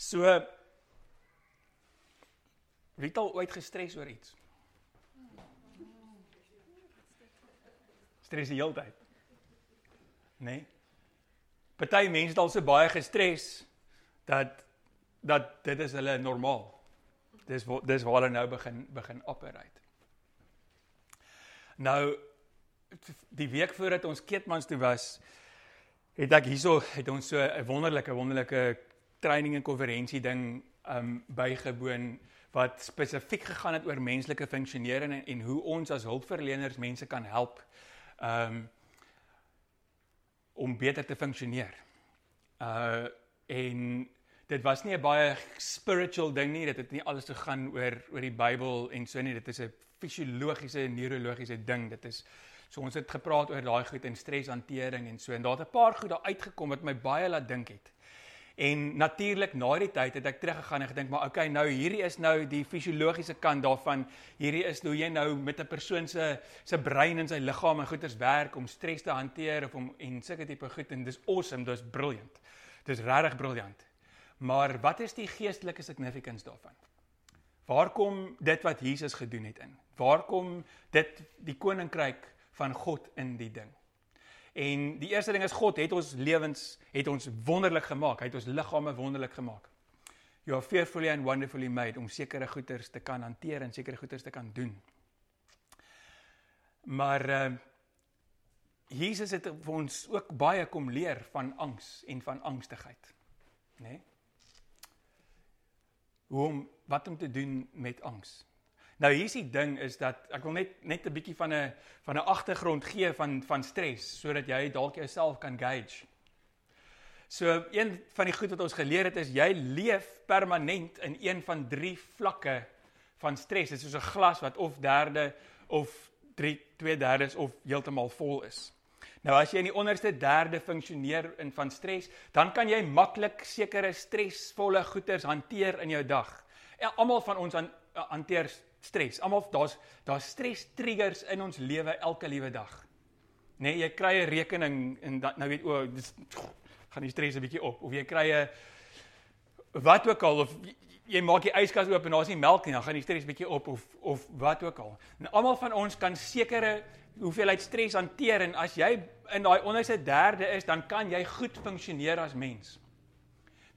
So wie het al ooit gestres oor iets? Stres die hele tyd. Nee. Party mense het al so baie gestres dat dat dit is hulle normaal. Dis dis waar hulle nou begin begin operate. Nou die week voordat ons Keetmans toe was, het ek hierso het ons so 'n wonderlike wonderlike training en konferensie ding um bygewoon wat spesifiek gegaan het oor menslike funksionering en, en hoe ons as hulpverleners mense kan help um om beter te funksioneer. Uh en dit was nie 'n baie spiritual ding nie, dit het nie alles gegaan oor oor die Bybel en so nie, dit is 'n fisiologiese en neurologiese ding. Dit is so ons het gepraat oor daai goed en streshantering en so en daar het 'n paar goed daar uitgekom wat my baie laat dink het. En natuurlik na die tyd het ek teruggegaan en gedink maar okay nou hierdie is nou die fisiologiese kant daarvan. Hierdie is hoe jy nou met 'n persoon se se brein en sy liggaam en goeters werk om stres te hanteer of om en sulke tipe goed en dis awesome, dis brilliant. Dis regtig briljant. Maar wat is die geestelike significance daarvan? Waar kom dit wat Jesus gedoen het in? Waar kom dit die koninkryk van God in die ding? En die eerste ding is God het ons lewens het ons wonderlik gemaak. Hy het ons liggame wonderlik gemaak. You are fearfully and wonderfully made om sekere goeders te kan hanteer en sekere goeders te kan doen. Maar uh Jesus het vir ons ook baie kom leer van angs en van angstigheid. Né? Nee? Hoe om wat om te doen met angs. Nou hier is die ding is dat ek wil net net 'n bietjie van 'n van 'n agtergrond gee van van stres sodat jy dalk jouself kan gauge. So een van die goed wat ons geleer het is jy leef permanent in een van drie vlakke van stres. Dit is soos 'n glas wat of derde of 3 2/3 of heeltemal vol is. Nou as jy in die onderste derde funksioneer in van stres, dan kan jy maklik sekere stresvolle goeters hanteer in jou dag. Ja, almal van ons hanteer stres. Almal daar's daar's stres triggers in ons lewe elke liewe dag. Nê, nee, jy kry 'n rekening en dan nou weet o, dis gaan die stres 'n bietjie op of jy kry 'n wat ook al of jy maak die yskas oop en daar's nie melk nie, dan gaan die stres bietjie op of of wat ook al. En almal van ons kan sekere hoeveelheid stres hanteer en as jy in daai onderste derde is, dan kan jy goed funksioneer as mens.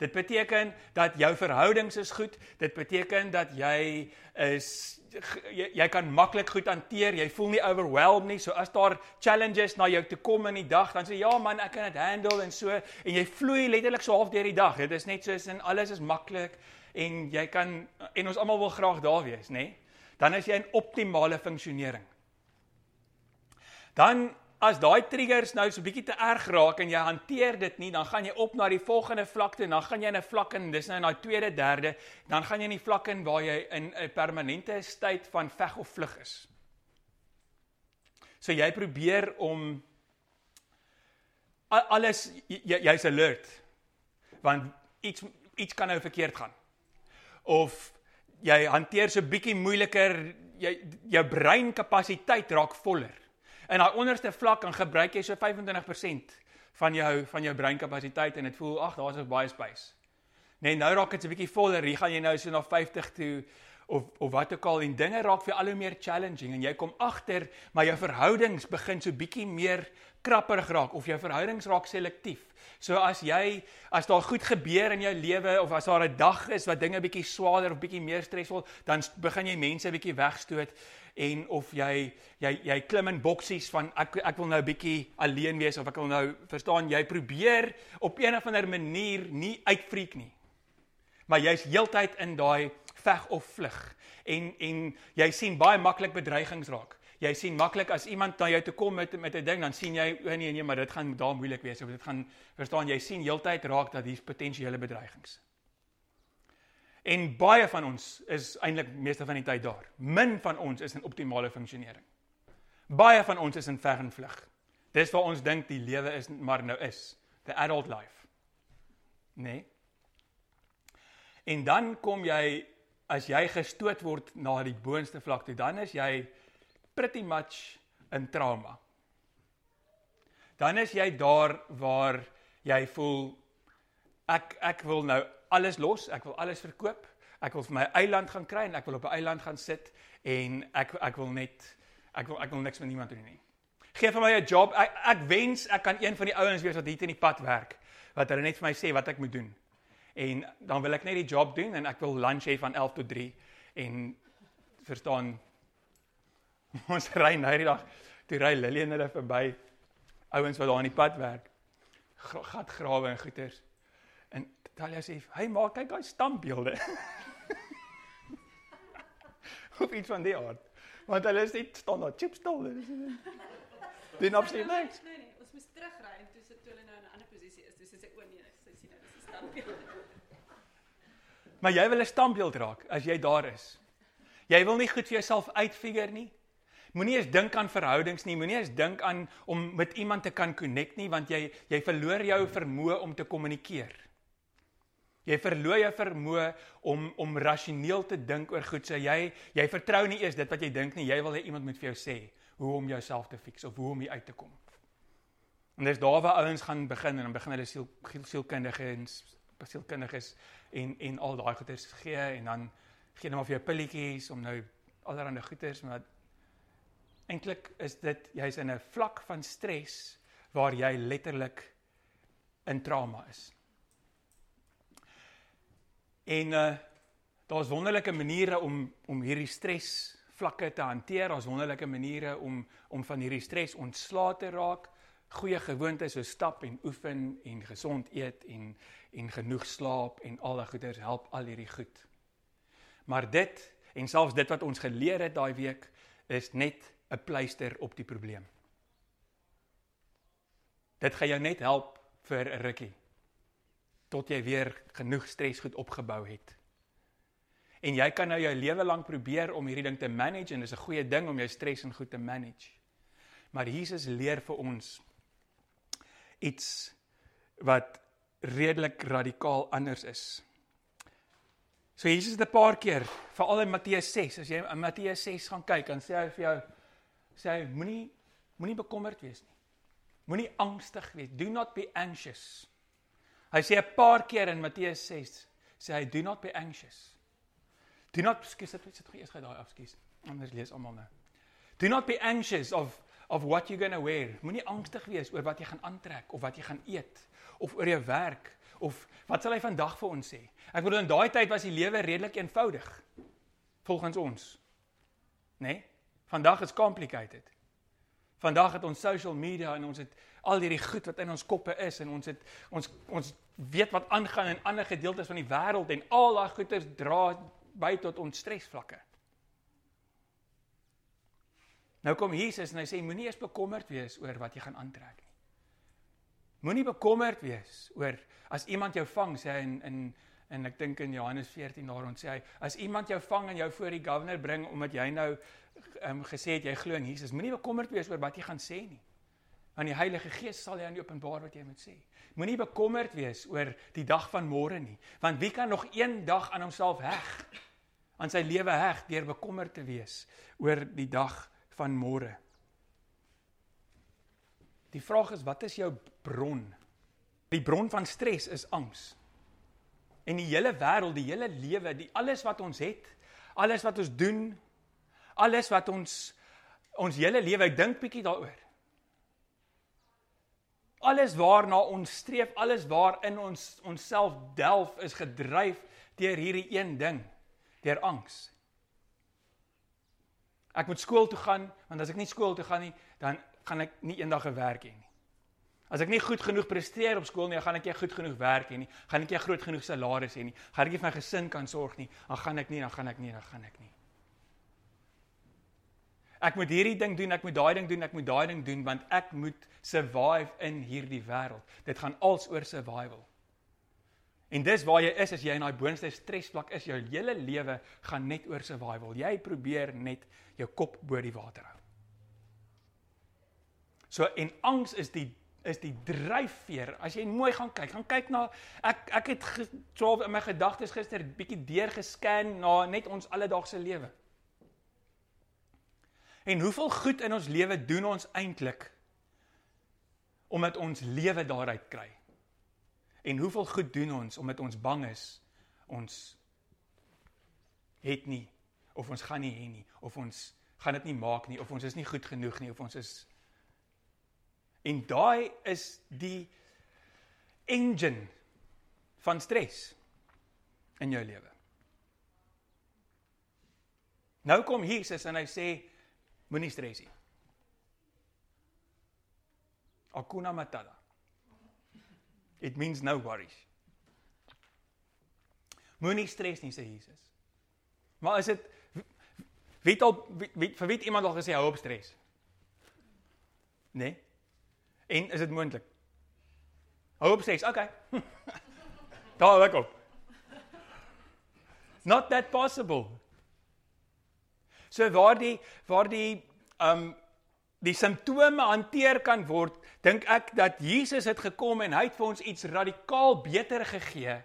Dit beteken dat jou verhoudings is goed. Dit beteken dat jy is jy, jy kan maklik goed hanteer. Jy voel nie overwhelmed nie. So as daar challenges na jou toe kom in die dag, dan sê ja man, ek kan dit handle en so en jy vloei letterlik so half deur die dag. Dit is net soos en alles is maklik en jy kan en ons almal wil graag daar wees, nê? Dan is jy in optimale funksionering. Dan as daai triggers nou so bietjie te erg raak en jy hanteer dit nie, dan gaan jy op na die volgende vlak toe, dan gaan jy in 'n vlak in, dis nou in daai tweede, derde, dan gaan jy in die vlak in waar jy in 'n permanente staat van veg of vlug is. So jy probeer om alles jy's alert want iets iets kan nou verkeerd gaan. Of jy hanteer so bietjie moeiliker, jy jou breinkapasiteit raak voller in daai onderste vlak dan gebruik jy so 25% van jou van jou breinkapasiteit en dit voel ag daar's nog baie space. Nee, nou raak dit 'n bietjie voller. Hier gaan jy nou so na 50 toe of of wat ook al en dinge raak vir al hoe meer challenging en jy kom agter maar jou verhoudings begin so bietjie meer krapperig raak of jou verhoudings raak selektief. So as jy as daar goed gebeur in jou lewe of as daar 'n dag is wat dinge bietjie swaarder of bietjie meer stresvol, dan begin jy mense bietjie wegstoot en of jy jy jy klim in boksies van ek ek wil nou 'n bietjie alleen wees of ek wil nou verstaan jy probeer op een of ander manier nie uitfreek nie. Maar jy's heeltyd in daai veg of vlug en en jy sien baie maklik bedreigings raak. Jy sien maklik as iemand na jou toe kom met met 'n ding dan sien jy o nee nee maar dit gaan daar moeilik wees of dit gaan verstaan jy sien heeltyd raak dat hier's potensiële bedreigings. En baie van ons is eintlik meeste van die tyd daar. Min van ons is in optimale funksionering. Baie van ons is in ver en vlug. Dis waar ons dink die lewe is maar nou is, the adult life. Nee. En dan kom jy as jy gestoot word na die boonste vlak toe, dan is jy pretty much in trauma. Dan is jy daar waar jy voel ek ek wil nou alles los, ek wil alles verkoop. Ek wil vir my eiland gaan kry en ek wil op 'n eiland gaan sit en ek ek wil net ek wil ek wil niks met niemand doen nie. Geef vir my 'n job. Ek ek wens ek kan een van die ouens wees wat hier in die pad werk wat hulle net vir my sê wat ek moet doen. En dan wil ek net die job doen en ek wil lunch hê van 11 tot 3 en verstaan ons ry nou die dag toe ry Lillian hulle verby ouens wat daar aan die pad werk gat grawe en goeters en Talia sê hy maak kyk daai stampbeelde of iets van die aard. Want hulle is net staan daar chipstol doen absoluut niks. nee nee ons moes terugry en toe sit toe hulle nou in 'n ander posisie is. Dis sê o nee sy sien nou dis 'n stampbeeld maar jy wil 'n stampbeeld raak as jy daar is. Jy wil nie goed vir jouself uitfigure nie. Moenie eens dink aan verhoudings nie, moenie eens dink aan om met iemand te kan connect nie want jy jy verloor jou vermoë om te kommunikeer. Jy verloor jou vermoë om om rasioneel te dink oor goed. So jy jy vertrou nie eers dit wat jy dink nie. Jy wil hê iemand moet vir jou sê hoe om jouself te fix of hoe om hier uit te kom. En dis daar waar ouens gaan begin en dan begin hulle siel sielkundige en sielkundiges en en al daai goeders gee en dan gee hulle maar vir jou pilletjies om nou allerlei goeders maar eintlik is dit jy's in 'n vlak van stres waar jy letterlik in trauma is. En uh daar's wonderlike maniere om om hierdie stres vlakke te hanteer. Daar's wonderlike maniere om om van hierdie stres ontslae te raak. Goeie gewoontes so stap en oefen en gesond eet en en genoeg slaap en al daai goeders help al hierdie goed. Maar dit en selfs dit wat ons geleer het daai week is net 'n pleister op die probleem. Dit gaan jou net help vir 'n rukkie tot jy weer genoeg stres goed opgebou het. En jy kan nou jou lewe lank probeer om hierdie ding te manage en dis 'n goeie ding om jou stres en goed te manage. Maar Jesus leer vir ons iets wat redelik radikaal anders is. So Jesus het 'n paar keer, veral in Matteus 6, as jy in Matteus 6 gaan kyk, dan sê hy vir jou sê hy moenie moenie bekommerd wees nie. Moenie angstig wees. Do not be anxious. Hy sê 'n paar keer in Matteus 6 sê hy do not be anxious. Do not skus dit sit gou eers gou daai afskus. Anders lees almal nou. Do not be anxious of of what you're going to wear. Moenie angstig wees oor wat jy gaan aantrek of wat jy gaan eet of oor jou werk of wat sal hy vandag vir ons sê? Ek bedoel in daai tyd was die lewe redelik eenvoudig volgens ons. Né? Nee? Vandag is complicated. Vandag het ons social media en ons het al hierdie goed wat in ons koppe is en ons het ons ons weet wat aangaan in ander gedeeltes van die wêreld en al daai goeters dra by tot ons stresvlakke. Nou kom Jesus en hy sê moenie eens bekommerd wees oor wat jy gaan aantrek nie. Moenie bekommerd wees oor as iemand jou vang sê in in en ek dink in Johannes 14 daar ons sê hy as iemand jou vang en jou voor die governor bring omdat jy nou um, gesê het jy glo in Jesus, moenie bekommerd wees oor wat jy gaan sê nie. Want die Heilige Gees sal jou aan die openbaar wat jy moet sê. Moenie bekommerd wees oor die dag van môre nie, want wie kan nog een dag aan homself heg? aan sy lewe heg deur bekommerd te wees oor die dag van môre. Die vraag is wat is jou bron? Die bron van stres is angs. En die hele wêreld, die hele lewe, die alles wat ons het, alles wat ons doen, alles wat ons ons hele lewe, ek dink bietjie daaroor. Alles waarna ons streef, alles waarin ons onsself delf is gedryf deur hierdie een ding, deur angs. Ek moet skool toe gaan, want as ek nie skool toe gaan nie, dan gaan ek nie eendag gewerk hê nie. As ek nie goed genoeg presteer op skool nie, dan gaan ek nie goed genoeg werk hê nie. Gaan ek nie groot genoeg salaris hê nie. Gaan ek nie vir my gesin kan sorg nie. Dan gaan ek nie, dan gaan ek nie, dan gaan ek nie. Ek moet hierdie ding doen, ek moet daai ding doen, ek moet daai ding doen want ek moet survive in hierdie wêreld. Dit gaan als oor survival. En dis waar jy is as jy in daai boonste stresvlak is, jou hele lewe gaan net oor survival. Jy probeer net jou kop bo die water hou. So en angs is die is die dryfveer. As jy mooi gaan kyk, gaan kyk na ek ek het so in my gedagtes gister bietjie deurgescan na net ons alledaagse lewe. En hoeveel goed in ons lewe doen ons eintlik omdat ons lewe daaruit kry? En hoeveel goed doen ons omdat ons bang is ons het nie of ons gaan nie hê nie of ons gaan dit nie maak nie of ons is nie goed genoeg nie of ons is en daai is die engine van stres in jou lewe. Nou kom Jesus en hy sê moenie stres nie. Hakuna Matata. It means no worries. Moenie stres nie sê Jesus. Maar is dit weet al weet vir weet iemand al gesê hou op stres? Nee. En is dit moontlik? Hou op stres. Okay. Daar werk op. Not that possible. So waar die waar die um die simptome hanteer kan word, dink ek dat Jesus het gekom en hy het vir ons iets radikaal beter gegee.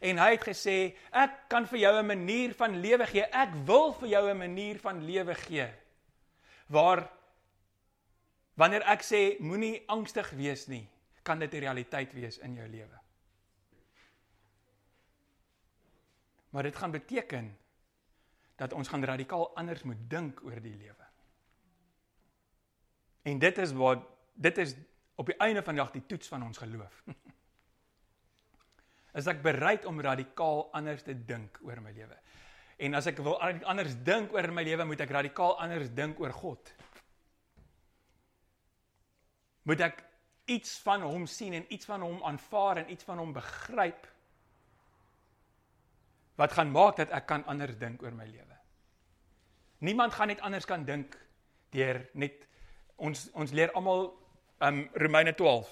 En hy het gesê, ek kan vir jou 'n manier van lewe gee. Ek wil vir jou 'n manier van lewe gee. Waar wanneer ek sê moenie angstig wees nie, kan dit 'n realiteit wees in jou lewe. Maar dit gaan beteken dat ons gaan radikaal anders moet dink oor die lewe. En dit is wat dit is op die einde van die dag die toets van ons geloof. is ek bereid om radikaal anders te dink oor my lewe. En as ek wil anders dink oor my lewe, moet ek radikaal anders dink oor God. Moet ek iets van hom sien en iets van hom aanvaar en iets van hom begryp wat gaan maak dat ek kan anders dink oor my lewe. Niemand gaan net anders kan dink deur net ons ons leer almal um Romeine 12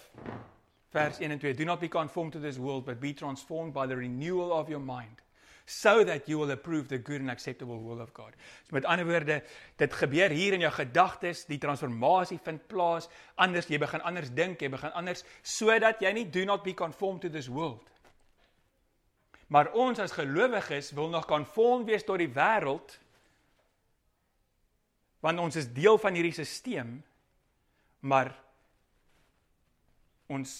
vers 1 en 2 Do not be conformed to this world but be transformed by the renewal of your mind so that you will approve the good and acceptable will of God. So met ander woorde, dit gebeur hier in jou gedagtes, die transformasie vind plaas, anders jy begin anders dink, jy begin anders sodat jy nie do not be conformed to this world Maar ons as gelowiges wil nog konform wees tot die wêreld want ons is deel van hierdie stelsel maar ons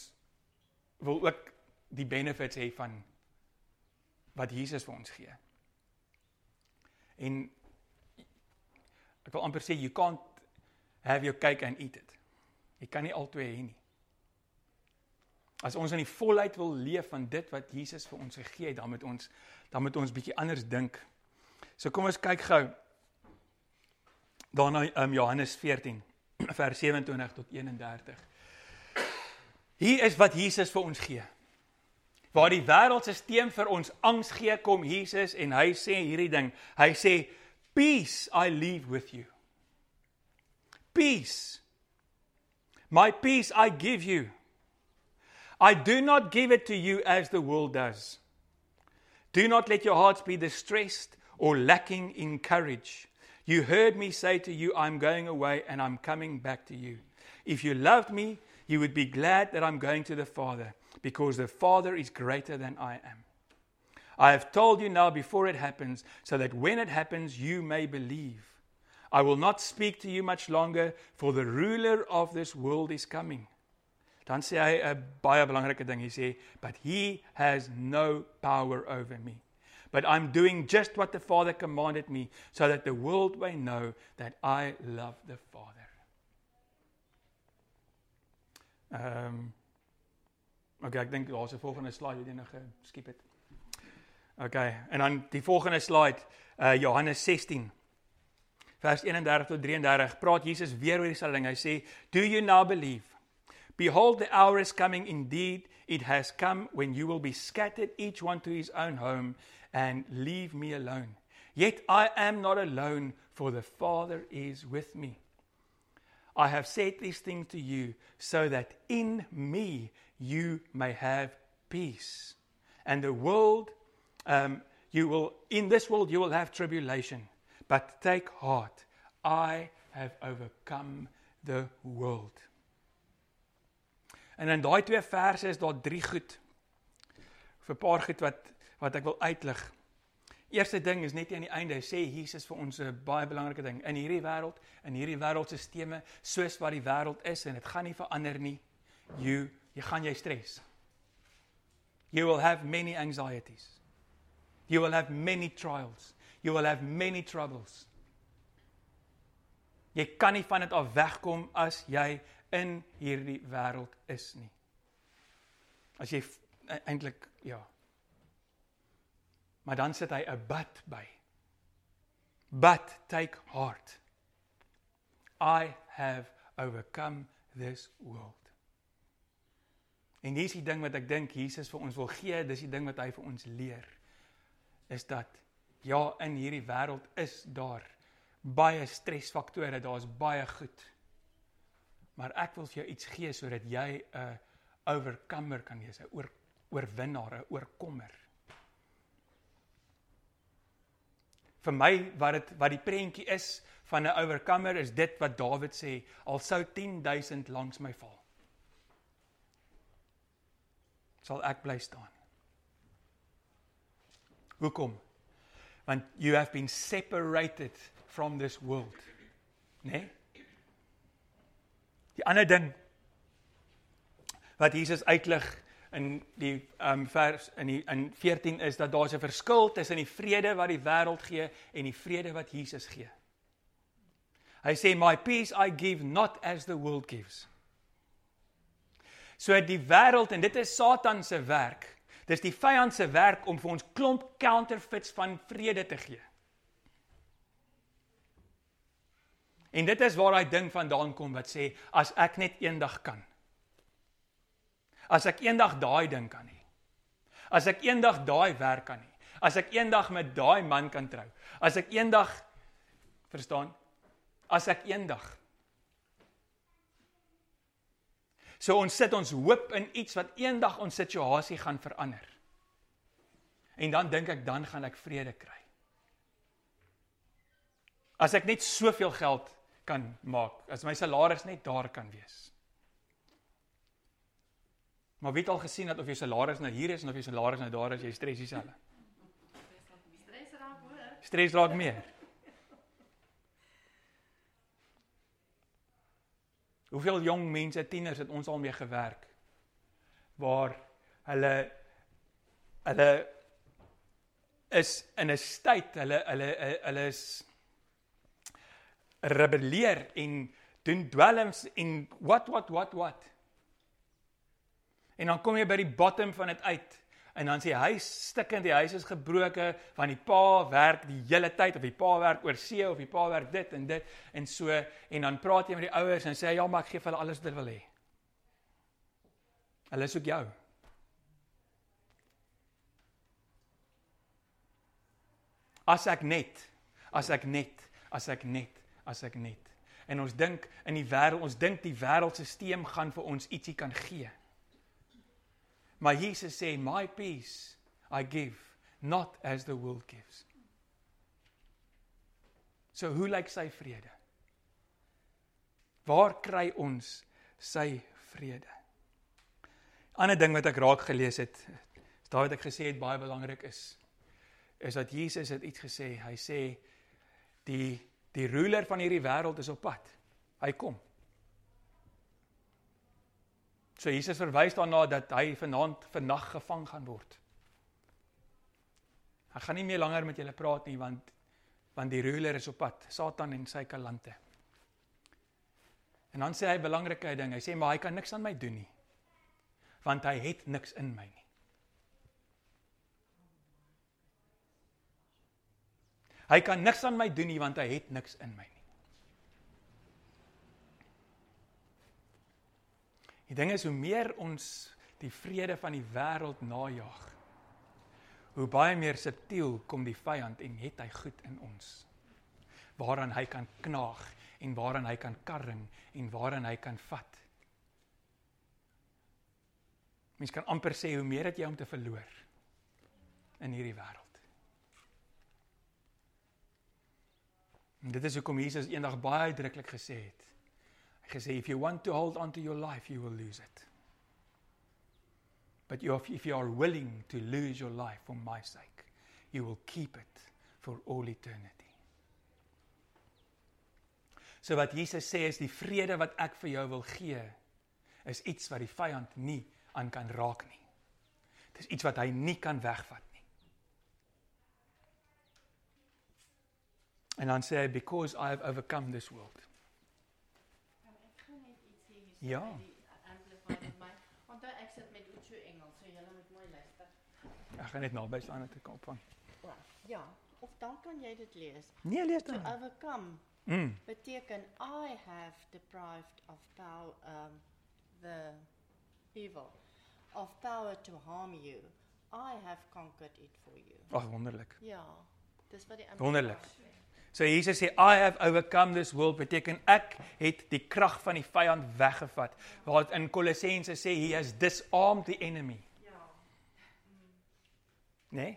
wil ook die benefits hê van wat Jesus vir ons gee. En ek wil amper sê you can't have your cake and eat it. Jy kan nie albei hê nie. As ons in die volheid wil leef van dit wat Jesus vir ons gegee het, dan moet ons dan moet ons bietjie anders dink. So kom ons kyk gou daarna um, Johannes 14 vers 27 tot 31. Hier is wat Jesus vir ons gee. Waar die wêreldstelsel vir ons angs gee, kom Jesus en hy sê hierdie ding. Hy sê peace I leave with you. Peace. My peace I give you. I do not give it to you as the world does. Do not let your hearts be distressed or lacking in courage. You heard me say to you, I'm going away and I'm coming back to you. If you loved me, you would be glad that I'm going to the Father, because the Father is greater than I am. I have told you now before it happens, so that when it happens, you may believe. I will not speak to you much longer, for the ruler of this world is coming. Dan sê hy 'n baie belangrike ding. Hy sê, "But he has no power over me. But I'm doing just what the Father commanded me, so that the world may know that I love the Father." Um, Okay, ek dink daar's 'n volgende slide wat jy nog geskiep het. Okay, en dan die volgende slide, uh Johannes 16 vers 31 tot 33 praat Jesus weer oor dieselfde ding. Hy sê, "Do you now believe?" Behold, the hour is coming, indeed, it has come when you will be scattered, each one to his own home, and leave me alone. Yet I am not alone, for the Father is with me. I have said these things to you, so that in me you may have peace. And the world, um, you will, in this world, you will have tribulation. But take heart, I have overcome the world. En in daai twee verse is daar drie goed. Vir 'n paar goed wat wat ek wil uitlig. Eerste ding is net aan die einde sê Jesus vir ons 'n baie belangrike ding in hierdie wêreld, in hierdie wêreldstelsels, soos wat die wêreld is en dit gaan nie verander nie. You, jy gaan jy stres. You will have many anxieties. You will have many trials. You will have many troubles. Jy kan nie van dit af wegkom as jy in hierdie wêreld is nie. As jy e-, eintlik ja. Maar dan sit hy 'n but by. But take heart. I have overcome this world. En dis die ding wat ek dink Jesus vir ons wil gee, dis die ding wat hy vir ons leer. Is dat ja, in hierdie wêreld is daar baie stresfaktore, daar's baie goed. Maar ek wil vir jou iets gee sodat jy 'n overcomer kan wees, 'n oor, oorwinnaar, 'n oorkommer. Vir my wat dit wat die prentjie is van 'n overcomer is dit wat Dawid sê, al sou 10000 langs my val. sal ek bly staan. Hoekom? Want you have been separated from this world. Né? Nee? Die ander ding wat Jesus uitlig in die ehm um, vers in die in 14 is dat daar 'n verskil tussen die vrede wat die wêreld gee en die vrede wat Jesus gee. Hy sê my peace I give not as the world gives. So die wêreld en dit is Satan se werk. Dis die vyand se werk om vir ons klomp counterfeits van vrede te gee. En dit is waar daai ding vandaan kom wat sê as ek net eendag kan. As ek eendag daai ding kan hê. As ek eendag daai werk kan hê. As ek eendag met daai man kan trou. As ek eendag verstaan? As ek eendag So ons sit ons hoop in iets wat eendag ons situasie gaan verander. En dan dink ek dan gaan ek vrede kry. As ek net soveel geld kan maak, as my salaris net daar kan wees. Maar wie het al gesien dat of jou salaris nou hier is en of jou salaris nou daar is, jy stres dieselfde. Stres raak hoor. Stres raak meer. Hoeveel jong mense, tieners het ons al mee gewerk waar hulle hulle is in 'n staat, hulle hulle hulle is rebelleer en doen dwelms en what what what what. En dan kom jy by die bottom van dit uit. En dan sê hy stikkend, die huis is gebroke van die pa werk die hele tyd of die pa werk oor see of die pa werk dit en dit en so en dan praat jy met die ouers en sê ja, maar ek gee vir hulle alles wat hulle wil hê. Hulle soek jou. As ek net, as ek net, as ek net, as ek net. En ons dink in die wêreld, ons dink die wêreldstelsel gaan vir ons ietsie kan gee. Maar Jesus sê, "My peace I give, not as the world gives." So hoe lyk sy vrede? Waar kry ons sy vrede? Ander ding wat ek raak gelees het, is daai wat ek gesê het baie belangrik is, is dat Jesus het iets gesê. Hy sê die die ruler van hierdie wêreld is op pad. Hy kom. So Jesus verwys daarna dat hy vanaand vannag gevang gaan word. Ek gaan nie meer langer met julle praat nie want want die ruler is op pad, Satan en sy kalante. En dan sê hy 'n belangrike ding. Hy sê maar hy kan niks aan my doen nie. Want hy het niks in my nie. Hy kan niks aan my doen nie want hy het niks in my nie. Die ding is hoe meer ons die vrede van die wêreld najag, hoe baie meer subtiel kom die vyand en het hy goed in ons. Waaraan hy kan knaag en waaraan hy kan karring en waaraan hy kan vat. Mens kan amper sê hoe meer het jy om te verloor in hierdie wêreld. En dit is hoekom Jesus eendag baie uitdruklik gesê het: Hy gesê if you want to hold on to your life you will lose it. But you if you are willing to lose your life for my sake, you will keep it for all eternity. So wat Jesus sê is die vrede wat ek vir jou wil gee is iets wat die vyand nie aan kan raak nie. Dis iets wat hy nie kan wegvat En dan sê hy because I have overcome this world. Kan ek gou net iets sê hier Ja. by die amplifier met my? Onthou ek sit met Ucho Engels, so julle moet mooi luister. Ek gaan net naby staan om te kan opvang. Ja, of dan kan jy dit lees. Nee, lees To overcome Mm. beteken I have deprived of power um the evil of power to harm you. I have conquered it for you. Ag wonderlik. Ja, dis wat die Wonderlik. amplifier sê. So Jesus sê I have overcome this world beteken ek het die krag van die vyand weggevat. Waar in Kolossense sê he has disarmed the enemy, Ja? Nee?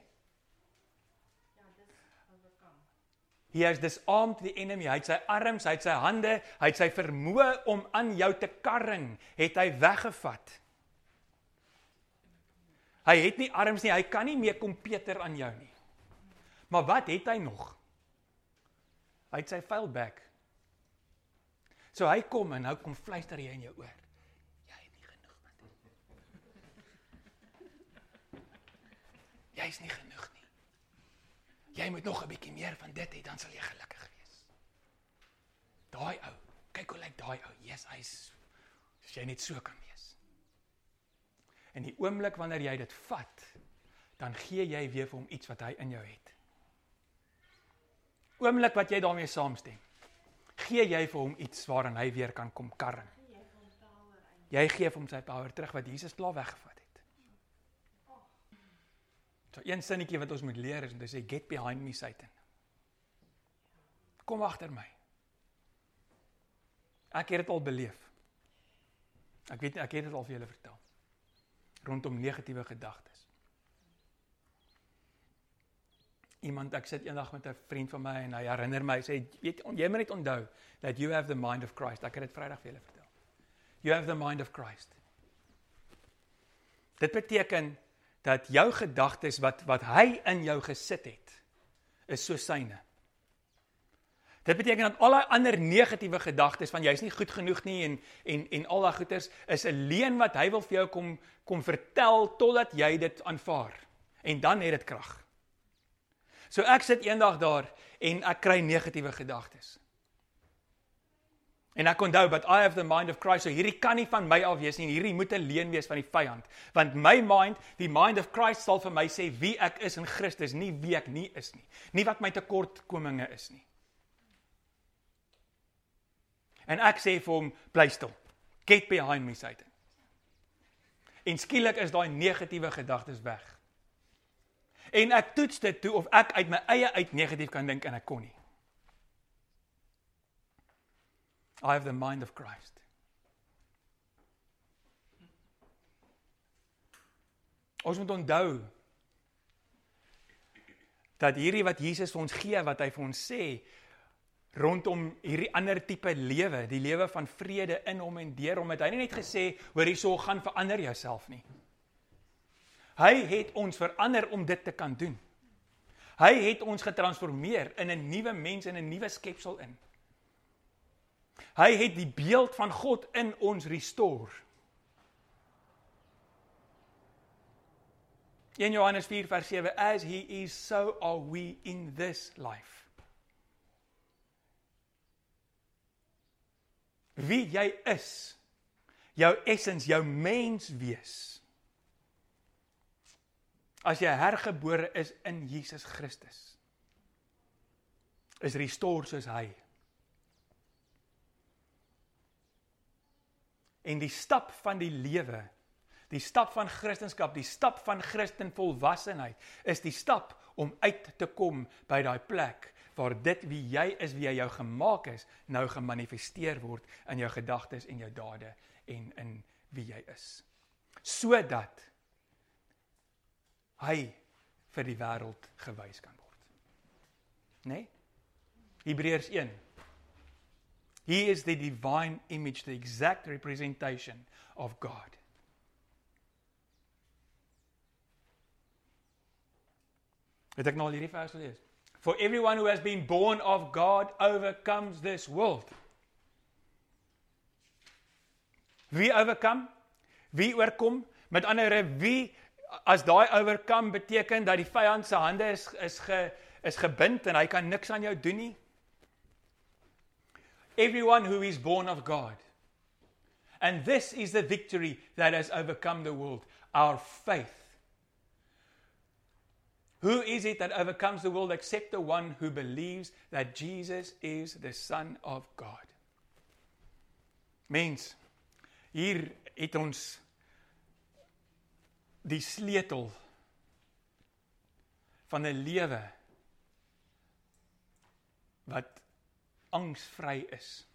ja, dis overcome. He has disarmed the enemy. Hy het sy arms, hy het sy hande, hy het sy vermoë om aan jou te karring, het hy weggevat. Hy het nie arms nie, hy kan nie meer kom Peter aan jou nie. Maar wat het hy nog? Hy het sy vuil bek. So hy kom en nou kom fluister hy in jou oor. Jy het nie genoeg met dit. Jy's nie genoeg nie. Jy moet nog 'n bietjie meer van dit hê dan sal jy gelukkig wees. Daai ou, kyk hoe lyk daai ou. Jesus, hy's as jy net so kan wees. En die oomblik wanneer jy dit vat, dan gee jy weer vir hom iets wat hy in jou het. Oomblik wat jy daarmee saamstem, gee jy vir hom iets waaraan hy weer kan kom karring. Jy gee hom sy power terug wat Jesus klaar weggevat het. So een sinnetjie wat ons moet leer is om te sê get behind me Satan. Kom agter my. Ek het dit al beleef. Ek weet ek het dit al vir julle vertel. Rondom negatiewe gedagtes. Iemand ek sit eendag met 'n vriend van my en hy herinner my, hy sê weet jy moet net onthou that you have the mind of Christ. Ek het dit Vrydag vir julle vertel. You have the mind of Christ. Dit beteken dat jou gedagtes wat wat hy in jou gesit het is so syne. Dit beteken dat al daai ander negatiewe gedagtes van jy's nie goed genoeg nie en en en al daai goeters is 'n leuen wat hy wil vir jou kom kom vertel totdat jy dit aanvaar. En dan het dit krag. So ek sit eendag daar en ek kry negatiewe gedagtes. En ek onthou dat I have the mind of Christ. So hierdie kan nie van my af wees nie. Hierdie moet 'n leuen wees van die vyand. Want my mind, die mind of Christ sal vir my sê wie ek is in Christus, nie wie ek nie is nie. Nie wat my tekortkominge is nie. En ek sê vir hom, bly stil. Get behind me Satan. En skielik is daai negatiewe gedagtes weg. En ek toets dit toe of ek uit my eie uit negatief kan dink en ek kon nie. I have the mind of Christ. Ons moet onthou dat hierdie wat Jesus vir ons gee, wat hy vir ons sê rondom hierdie ander tipe lewe, die lewe van vrede in hom en deur hom, het hy nie net gesê hoor hierso gaan verander jouself nie. Hy het ons verander om dit te kan doen. Hy het ons getransformeer in 'n nuwe mens en 'n nuwe skepsel in. Hy het die beeld van God in ons restore. 1 Johannes 4 vers 7 as he is so are we in this life. Wie jy is, jou essens, jou mens wees. As jy hergebore is in Jesus Christus, is restore soos hy. En die stap van die lewe, die stap van Christendom, die stap van Christen volwassenheid is die stap om uit te kom by daai plek waar dit wie jy is, wie jy jou gemaak is, nou gemanifesteer word in jou gedagtes en jou dade en in wie jy is. Sodat hy vir die wêreld gewys kan word. Né? Nee? Hebreërs 1 He is the divine image, the exact representation of God. Het ek nou al hierdie vers gelees? For everyone who has been born of God overcomes this world. Wie overkom? Wie oorkom? Met ander woorde, wie as daai overkom beteken dat die vyand se hande is is ge is gebind en hy kan niks aan jou doen nie? everyone who is born of God. And this is the victory that has overcome the world our faith. Who is it that overcomes the world except the one who believes that Jesus is the Son of God? Mens, hier het ons die sleutel van 'n lewe wat angsvry is.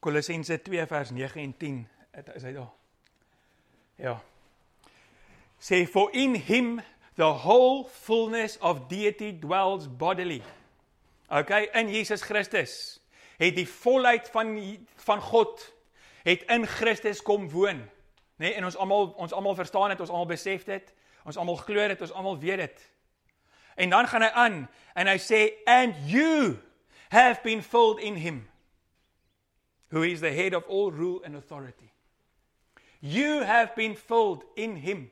Kolossense 2 vers 9 en 10 is hy daar. Ja. Say for in him the whole fullness of deity dwells bodily. Okay, in Jesus Christus het die volheid van van God het in Christus kom woon. Nê, nee, en ons almal ons almal verstaan dit, ons almal besef dit, ons almal glo dit, ons almal weet dit. En dan gaan hy aan en hy sê and you have been filled in him who is the head of all rule and authority. You have been filled in him.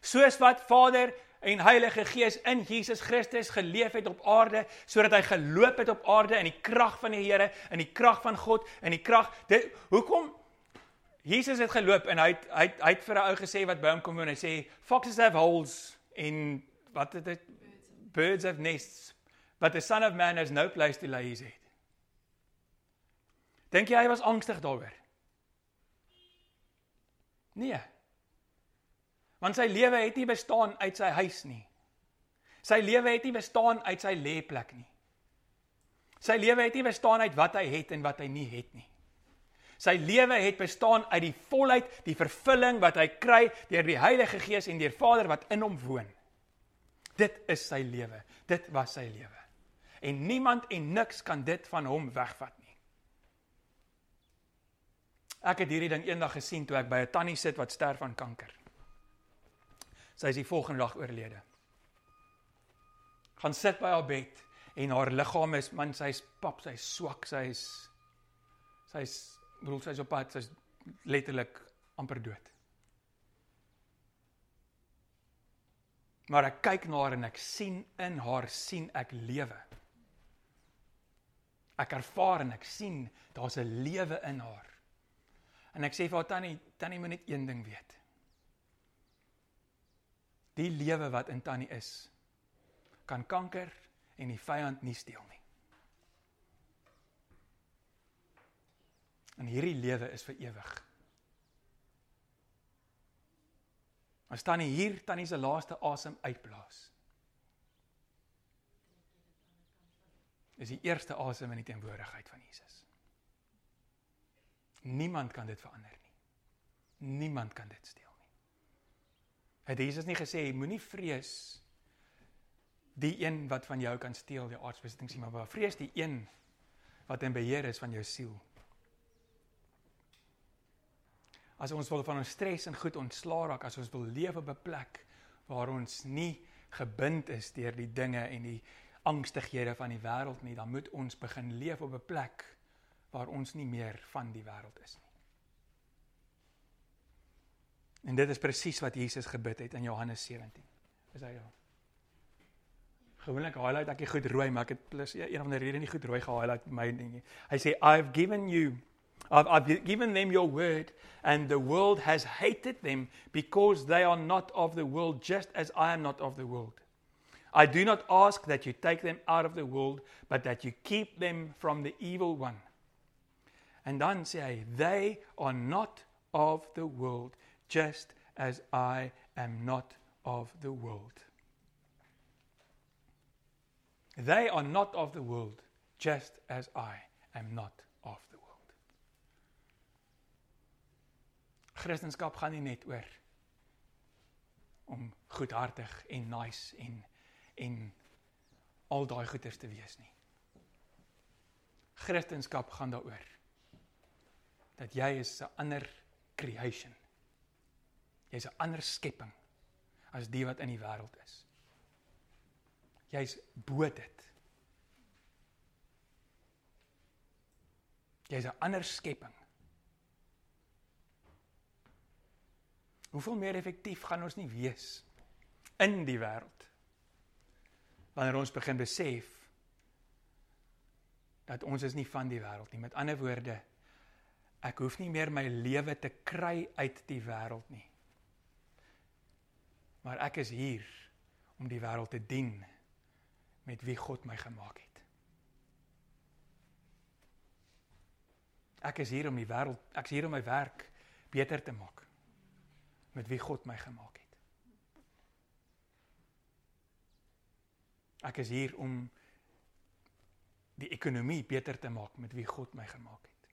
Soos wat Vader en Heilige Gees in Jesus Christus geleef het op aarde sodat hy geloop het op aarde in die krag van die Here, in die krag van God, in die krag. Dit hoekom Jesus het geloop en hy het, hy het, hy het vir 'n ou gesê wat by hom kom woon. Hy sê foxes have holes in wat het dit birds have nests but the son of man has no place to lay his head. Dink jy hy was angstig daaroor? Nee. Want sy lewe het nie bestaan uit sy huis nie. Sy lewe het nie bestaan uit sy lêplek nie. Sy lewe het nie bestaan uit wat hy het en wat hy nie het nie. Sy lewe het bestaan uit die volheid, die vervulling wat hy kry deur die Heilige Gees en deur Vader wat in hom woon. Dit is sy lewe. Dit was sy lewe. En niemand en niks kan dit van hom wegvat nie. Ek het hierdie ding eendag gesien toe ek by 'n tannie sit wat sterf aan kanker. Sy is die volgende dag oorlede. Gaan sit by haar bed en haar liggaam is man sy's pap, sy's swak, sy's sy's bedoel sy's op pad, sy's letterlik amper dood. Maar ek kyk na haar en ek sien in haar sien ek lewe. Ek ervaar en ek sien daar's 'n lewe in haar. En ek sê vir haar tannie, tannie moet net een ding weet. Die lewe wat in tannie is, kan kanker en die vyand nie steel nie. En hierdie lewe is vir ewig. As tannie hier tannie se laaste asem uitblaas. Is die eerste asem in die teenwoordigheid van Jesus. Niemand kan dit verander nie. Niemand kan dit steel nie. Het Jesus nie gesê moenie vrees die een wat van jou kan steel die aardsbesittings nie, maar vrees die een wat in beheer is van jou siel. As ons wil van ons stres en goed ontslaa raak, as ons wil leef op 'n plek waar ons nie gebind is deur die dinge en die angstighede van die wêreld nie, dan moet ons begin leef op 'n plek waar ons nie meer van die wêreld is nie. En dit is presies wat Jesus gebid het in Johannes 17. Is hy daar? Gewoonlik highlight ek goed rooi, maar ek het plus een van die redes nie goed rooi gehighlight my ding nie. Hy sê I've given you I've, I've given them your word and the world has hated them because they are not of the world just as I am not of the world. I do not ask that you take them out of the world but that you keep them from the evil one. And sê hy they are not of the world just as I am not of the world. They are not of the world just as I am not Christendom gaan nie net oor om goedhartig en nice en en al daai goeders te wees nie. Christendom gaan daaroor dat jy is 'n ander creation. Jy's 'n ander skepping as die wat in die wêreld is. Jy's bo dit. Jy's 'n ander skepping. Hoeveel meer effektief gaan ons nie wees in die wêreld wanneer ons begin besef dat ons is nie van die wêreld nie. Met ander woorde, ek hoef nie meer my lewe te kry uit die wêreld nie. Maar ek is hier om die wêreld te dien met wie God my gemaak het. Ek is hier om die wêreld, ek is hier om my werk beter te maak met wie God my gemaak het. Ek is hier om die ekonomie beter te maak met wie God my gemaak het.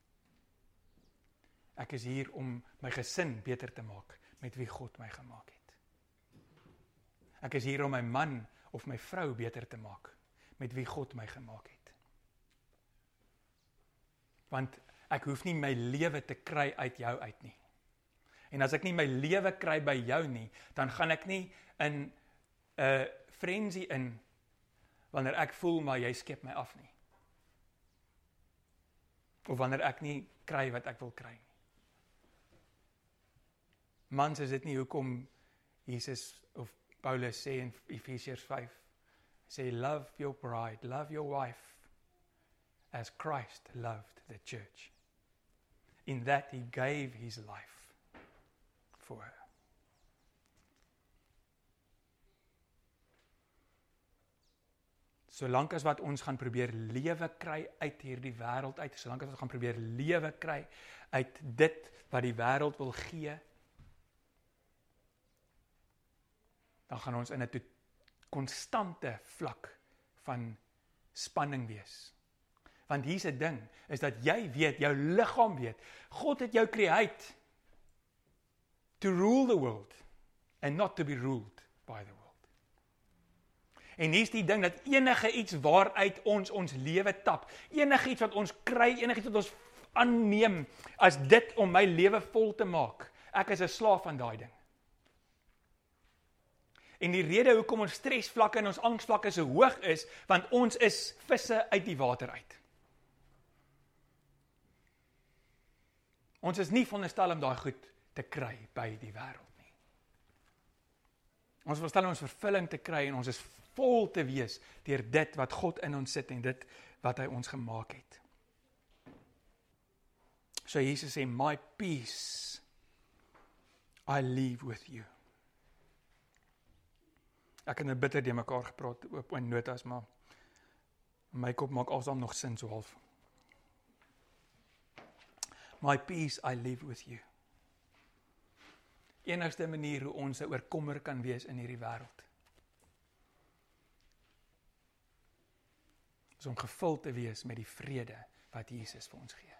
Ek is hier om my gesin beter te maak met wie God my gemaak het. Ek is hier om my man of my vrou beter te maak met wie God my gemaak het. Want ek hoef nie my lewe te kry uit jou uit nie. En as ek nie my lewe kry by jou nie, dan gaan ek nie in 'n frenzy in wanneer ek voel maar jy skep my af nie. Of wanneer ek nie kry wat ek wil kry nie. Mans is dit nie hoekom Jesus of Paulus sê in Efesiërs 5 sê love your bride, love your wife as Christ loved the church. In that he gave his life for her. Solank as wat ons gaan probeer lewe kry uit hierdie wêreld uit, solank as ons gaan probeer lewe kry uit dit wat die wêreld wil gee, dan gaan ons in 'n konstante vlak van spanning wees. Want hier's 'n ding, is dat jy weet, jou liggaam weet, God het jou create to rule the world and not to be ruled by the world. En hier's die ding dat enige iets waaruit ons ons lewe tap, enige iets wat ons kry, enige iets wat ons aanneem as dit om my lewe vol te maak, ek is 'n slaaf van daai ding. En die rede hoekom ons stresvlakke en ons angsvlakke so hoog is, want ons is visse uit die water uit. Ons is nie veronderstel om daai goed te kry by die wêreld nie. Ons veronderstel om ons vervulling te kry en ons is vol te wees deur dit wat God in ons sit en dit wat hy ons gemaak het. So Jesus sê my peace I leave with you. Ek het net bitter de mekaar gepraat op 'n notas maar my kop maak alsaam nog sin so half. My peace I leave with you. Enigste manier hoe ons 'n oorkommer kan wees in hierdie wêreld is om gevul te wees met die vrede wat Jesus vir ons gee.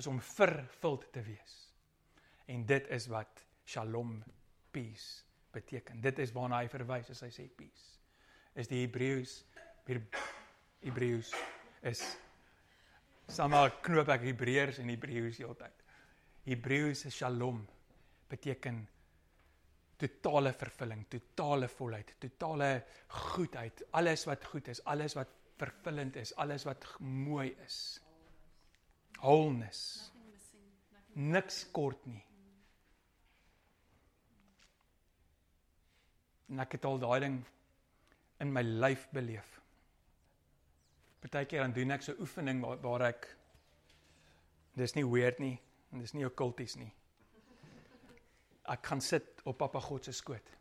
Is om vervuld te wees. En dit is wat Shalom peace beteken. Dit is waarna hy verwys as hy sê peace. Is die Hebreëus Hebreëus is sommer knoop ek Hebreërs en Hebreëus heeltyd. Hebreëus is Shalom beteken totale vervulling, totale volheid, totale goedheid, alles wat goed is, alles wat vervullend is, alles wat mooi is. Wholeness. Niks kort nie. En ek het al daai ding in my lyf beleef. Partykeer dan doen ek so oefening waar, waar ek dis nie weird nie en dis nie okkulties nie. Ek gaan sit op Papa God se skoot.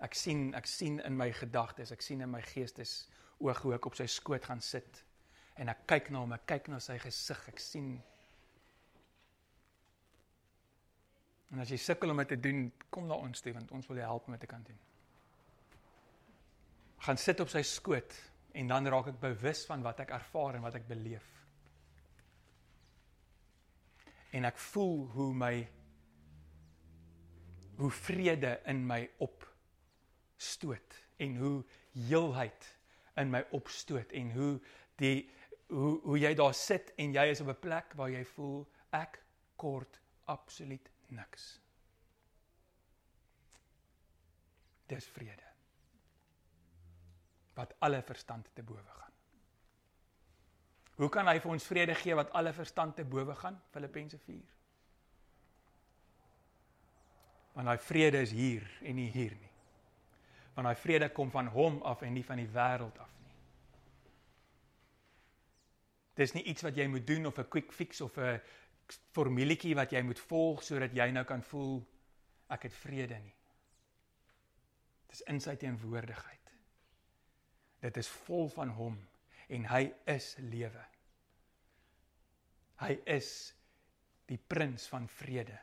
Ek sien ek sien in my gedagtes, ek sien in my geestes oog hoe ek op sy skoot gaan sit en ek kyk na hom, ek kyk na sy gesig, ek sien En as jy sukkel om dit te doen, kom na ons toe want ons wil jou help om dit te kan doen. Gaan sit op sy skoot en dan raak ek bewus van wat ek ervaar en wat ek beleef. En ek voel hoe my hoe vrede in my opstoot en hoe heelheid in my opstoot en hoe die hoe hoe jy daar sit en jy is op 'n plek waar jy voel ek kort absoluut niks. Dis vrede. Wat alle verstand te bowe gaan. Hoe kan hy vir ons vrede gee wat alle verstand te bowe gaan? Filippense 4. Want daai vrede is hier en nie hier nie. Want daai vrede kom van hom af en nie van die wêreld af nie. Dis nie iets wat jy moet doen of 'n quick fix of 'n formulietjie wat jy moet volg sodat jy nou kan voel ek het vrede nie. Dis in sy teenwoordigheid. Dit is vol van hom en hy is lewe. Hy is die prins van vrede.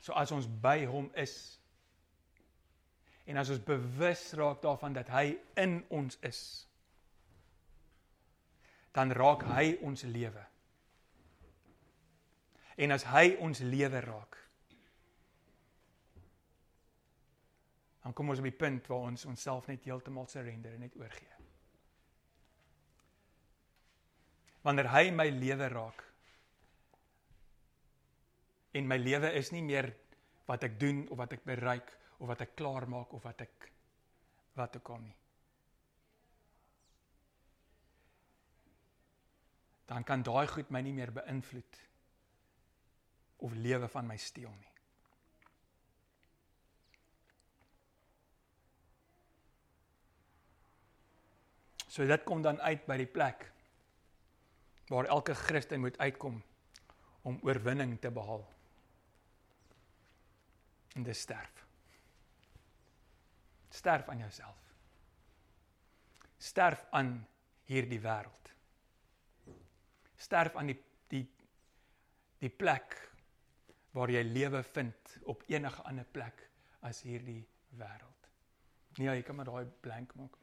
So as ons by hom is en as ons bewus raak daarvan dat hy in ons is, dan raak hy ons lewe. En as hy ons lewe raak, dan kom ons op die punt waar ons onsself net heeltemal surrender en net oorgee. Wanneer hy my lewe raak en my lewe is nie meer wat ek doen of wat ek bereik of wat ek klaar maak of wat ek wat ook al nie. Dan kan daai goed my nie meer beïnvloed of lewe van my steel nie. So dit kom dan uit by die plek waar elke Christen moet uitkom om oorwinning te behaal. En dis sterf. Sterf aan jouself. Sterf aan hierdie wêreld. Sterf aan die die die plek waar jy lewe vind op enige ander plek as hierdie wêreld. Nee, jy kan maar daai blank maak.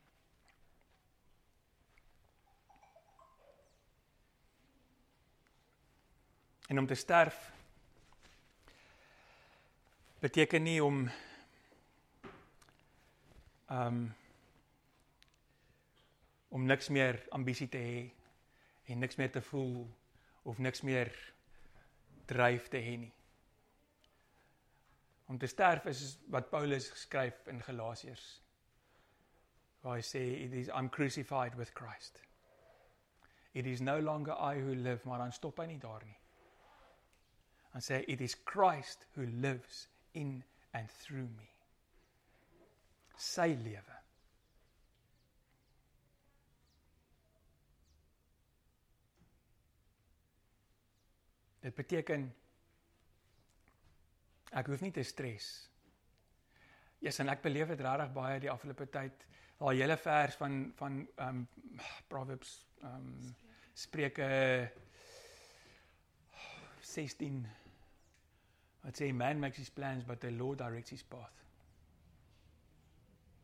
En om te sterf beteken nie om um om niks meer ambisie te hê en niks meer te voel of niks meer dryf te hê nie. Om te sterf is wat Paulus geskryf in Galasiërs. Waar hy sê it is I'm crucified with Christ. It is no longer I who live, maar dan stop hy nie daar nie. Han sê it is Christ who lives in and through me. Sy lewe. Dit beteken ek hoef nie te stres. Yes, en ek beleef dit regtig baie die afgelope tyd. Daai hele vers van van um Proverbs um Spreuke 16 wat sê man makes his plans but the Lord directs his path.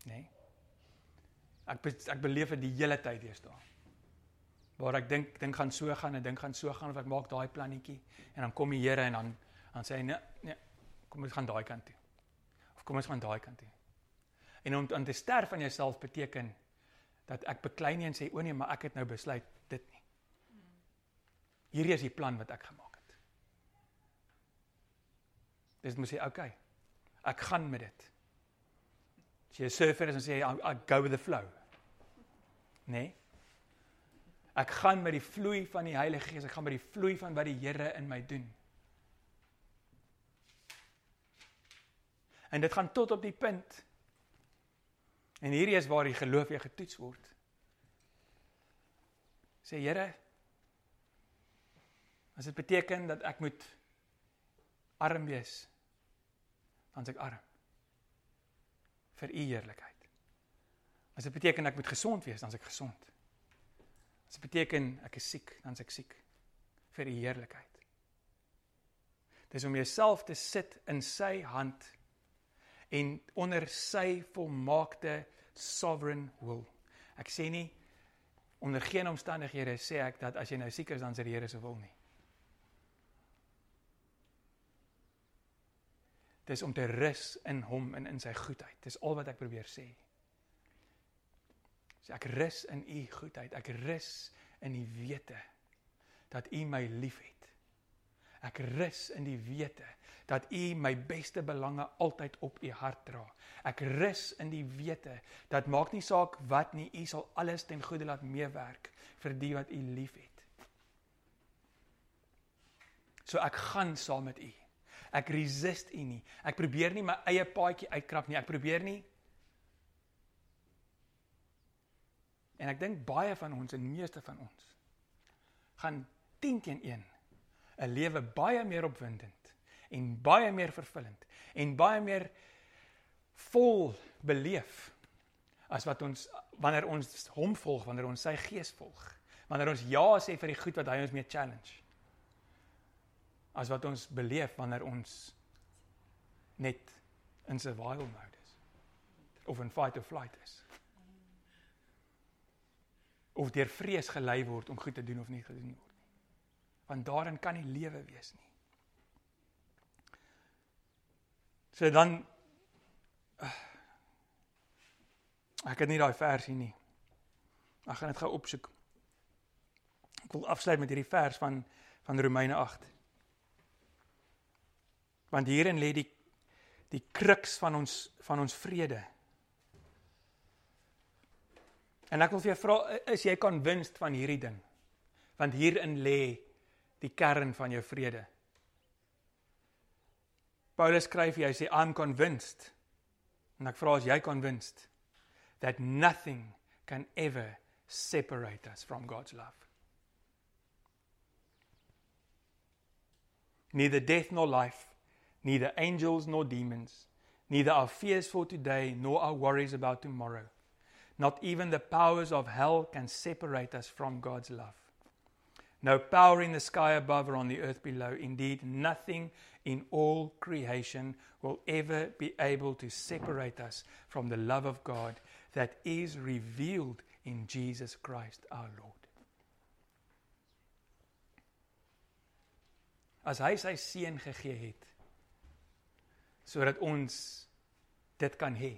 Nee. Ek ek beleef dit die hele tyd hier staan. Waar ek dink ding gaan so gaan en dink gaan so gaan of ek maak daai plannetjie en dan kom die Here en dan dan sê hy nee nee kom ons gaan daai kant toe. Of kom ons gaan daai kant toe. En om aan te sterf van jouself beteken dat ek beklei nie en sê o nee maar ek het nou besluit dit nie. Hierdie is die plan wat ek gemaak. Dis moet sê okay. Ek gaan met dit. As jy 'n surfer is en sê I, I go with the flow. Nee. Ek gaan met die vloei van die Heilige Gees, ek gaan met die vloei van wat die Here in my doen. En dit gaan tot op die punt. En hierdie is waar die geloof jy getoets word. Sê Here, as dit beteken dat ek moet arm wees, dan s'ek arm. vir u heerlikheid. As dit beteken ek moet gesond wees, dan s'ek gesond. As dit beteken ek is siek, dan s'ek siek vir u heerlikheid. Dis om jouself te sit in sy hand en onder sy volmaakte sovereign will. Ek sê nie onder geen omstandighede sê ek dat as jy nou siek is dan dit die Here se wil nie. Dis om te rus in hom en in sy goedheid. Dis al wat ek probeer sê. So ek rus in u goedheid. Ek rus in die wete dat u my liefhet. Ek rus in die wete dat u my beste belange altyd op u hart dra. Ek rus in die wete dat maak nie saak wat nie, u sal alles ten goeie laat meewerk vir die wat u liefhet. So ek gaan saam met u. Ek resist U nie. Ek probeer nie my eie paadjie uitkrap nie. Ek probeer nie En ek dink baie van ons en meeste van ons gaan 10 teen 1 'n lewe baie meer opwindend en baie meer vervullend en baie meer vol beleef as wat ons wanneer ons hom volg, wanneer ons sy gees volg, wanneer ons ja sê vir die goed wat hy ons mee challenge. As wat ons beleef wanneer ons net in survival mode is of in fight or flight is. Of deur vrees gelei word om goed te doen of nie gedoen word nie. Want daarin kan nie lewe wees nie. So dan Ek het nie daai versie nie. Ek gaan dit gou opsoek. Ek wil afsluit met hierdie vers van van Romeine 8. Want hierin lê die die kruks van ons van ons vrede. En ek wil vir jou vra is jy convinced van hierdie ding? Want hierin lê die kern van jou vrede. Paulus skryf hy sê I'm convinced. En ek vra as jy convinced that nothing can ever separate us from God's love. Neither death nor life, neither angels nor demons, neither our fears for today nor our worries about tomorrow, not even the powers of hell can separate us from God's love. No power in the sky above or on the earth below. Indeed, nothing in all creation will ever be able to separate us from the love of God that is revealed in Jesus Christ our Lord. As hy sy seun gegee het sodat ons dit kan hê,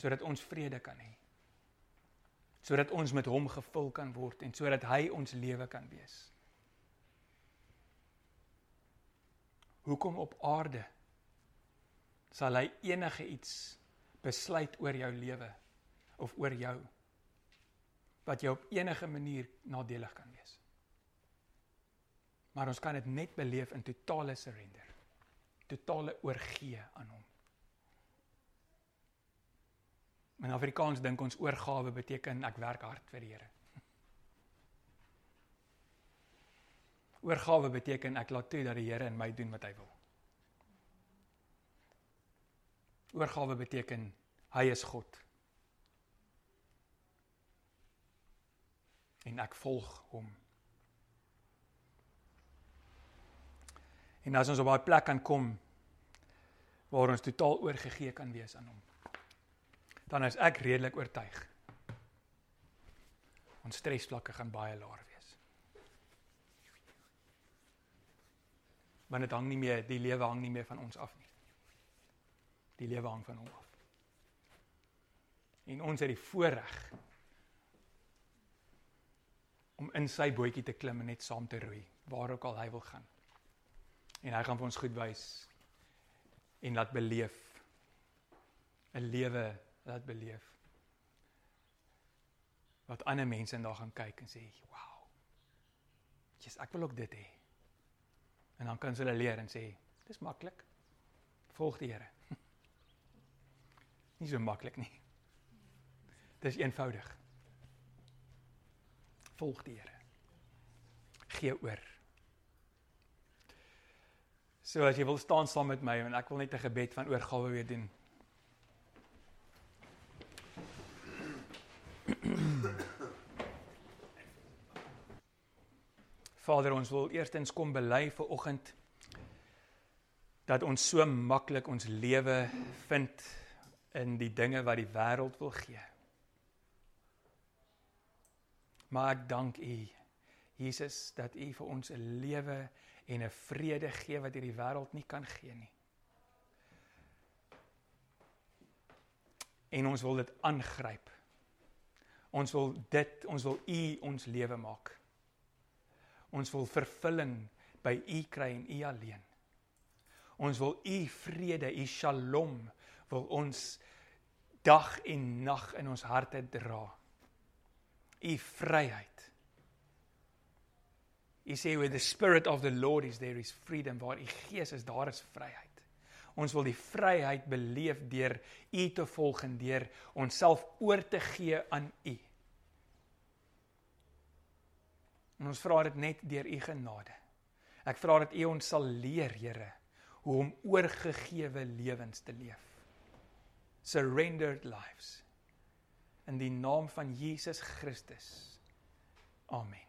sodat ons vrede kan hê, sodat ons met hom gevul kan word en sodat hy ons lewe kan wees. Hoekom op aarde sal hy enige iets besluit oor jou lewe of oor jou wat jou op enige manier nadelig kan wees. Maar ons kan dit net beleef in totale surrender. Totale oorgee aan hom. In Afrikaans dink ons oorgawe beteken ek werk hard vir die Here. Oorgawe beteken ek laat toe dat die Here in my doen wat hy wil. Oorgawe beteken hy is God. en ek volg hom. En as ons op daai plek kan kom waar ons totaal oorgegee kan wees aan hom. Dan is ek redelik oortuig. Ons stresvlakke gaan baie laer wees. Want dit hang nie meer die lewe hang nie meer van ons af nie. Die lewe hang van hom af. En ons het die voorreg om in sy bootjie te klim en net saam te roei waar ook al hy wil gaan. En hy gaan vir ons goed wys en laat beleef 'n lewe laat beleef. Wat ander mense daar gaan kyk en sê, "Wow. Jesus, ek wil ook dit hê." En dan kan hulle leer en sê, "Dis maklik. Volg die Here." Nie so maklik nie. Dis eenvoudig volg die Here. Gee oor. So as jy wil staan saam met my en ek wil net 'n gebed van oorgawe weer doen. Vader, ons wil eerstens kom bely vir oggend dat ons so maklik ons lewe vind in die dinge wat die wêreld wil gee. Maar ek dank U Jesus dat U vir ons 'n lewe en 'n vrede gee wat hierdie wêreld nie kan gee nie. En ons wil dit aangryp. Ons wil dit, ons wil U ons lewe maak. Ons wil vervulling by U kry en U alleen. Ons wil U vrede, U Shalom wil ons dag en nag in ons harte dra u vryheid. U sê where the spirit of the Lord is there is freedom waar u gees is daar is vryheid. Ons wil die vryheid beleef deur u te volg en deur onsself oor te gee aan u. En ons vra dit net deur u genade. Ek vra dat u ons sal leer, Here, hoe om oorgegewe lewens te leef. Surrendered lives. In die naam van Jesus Christus. Amen.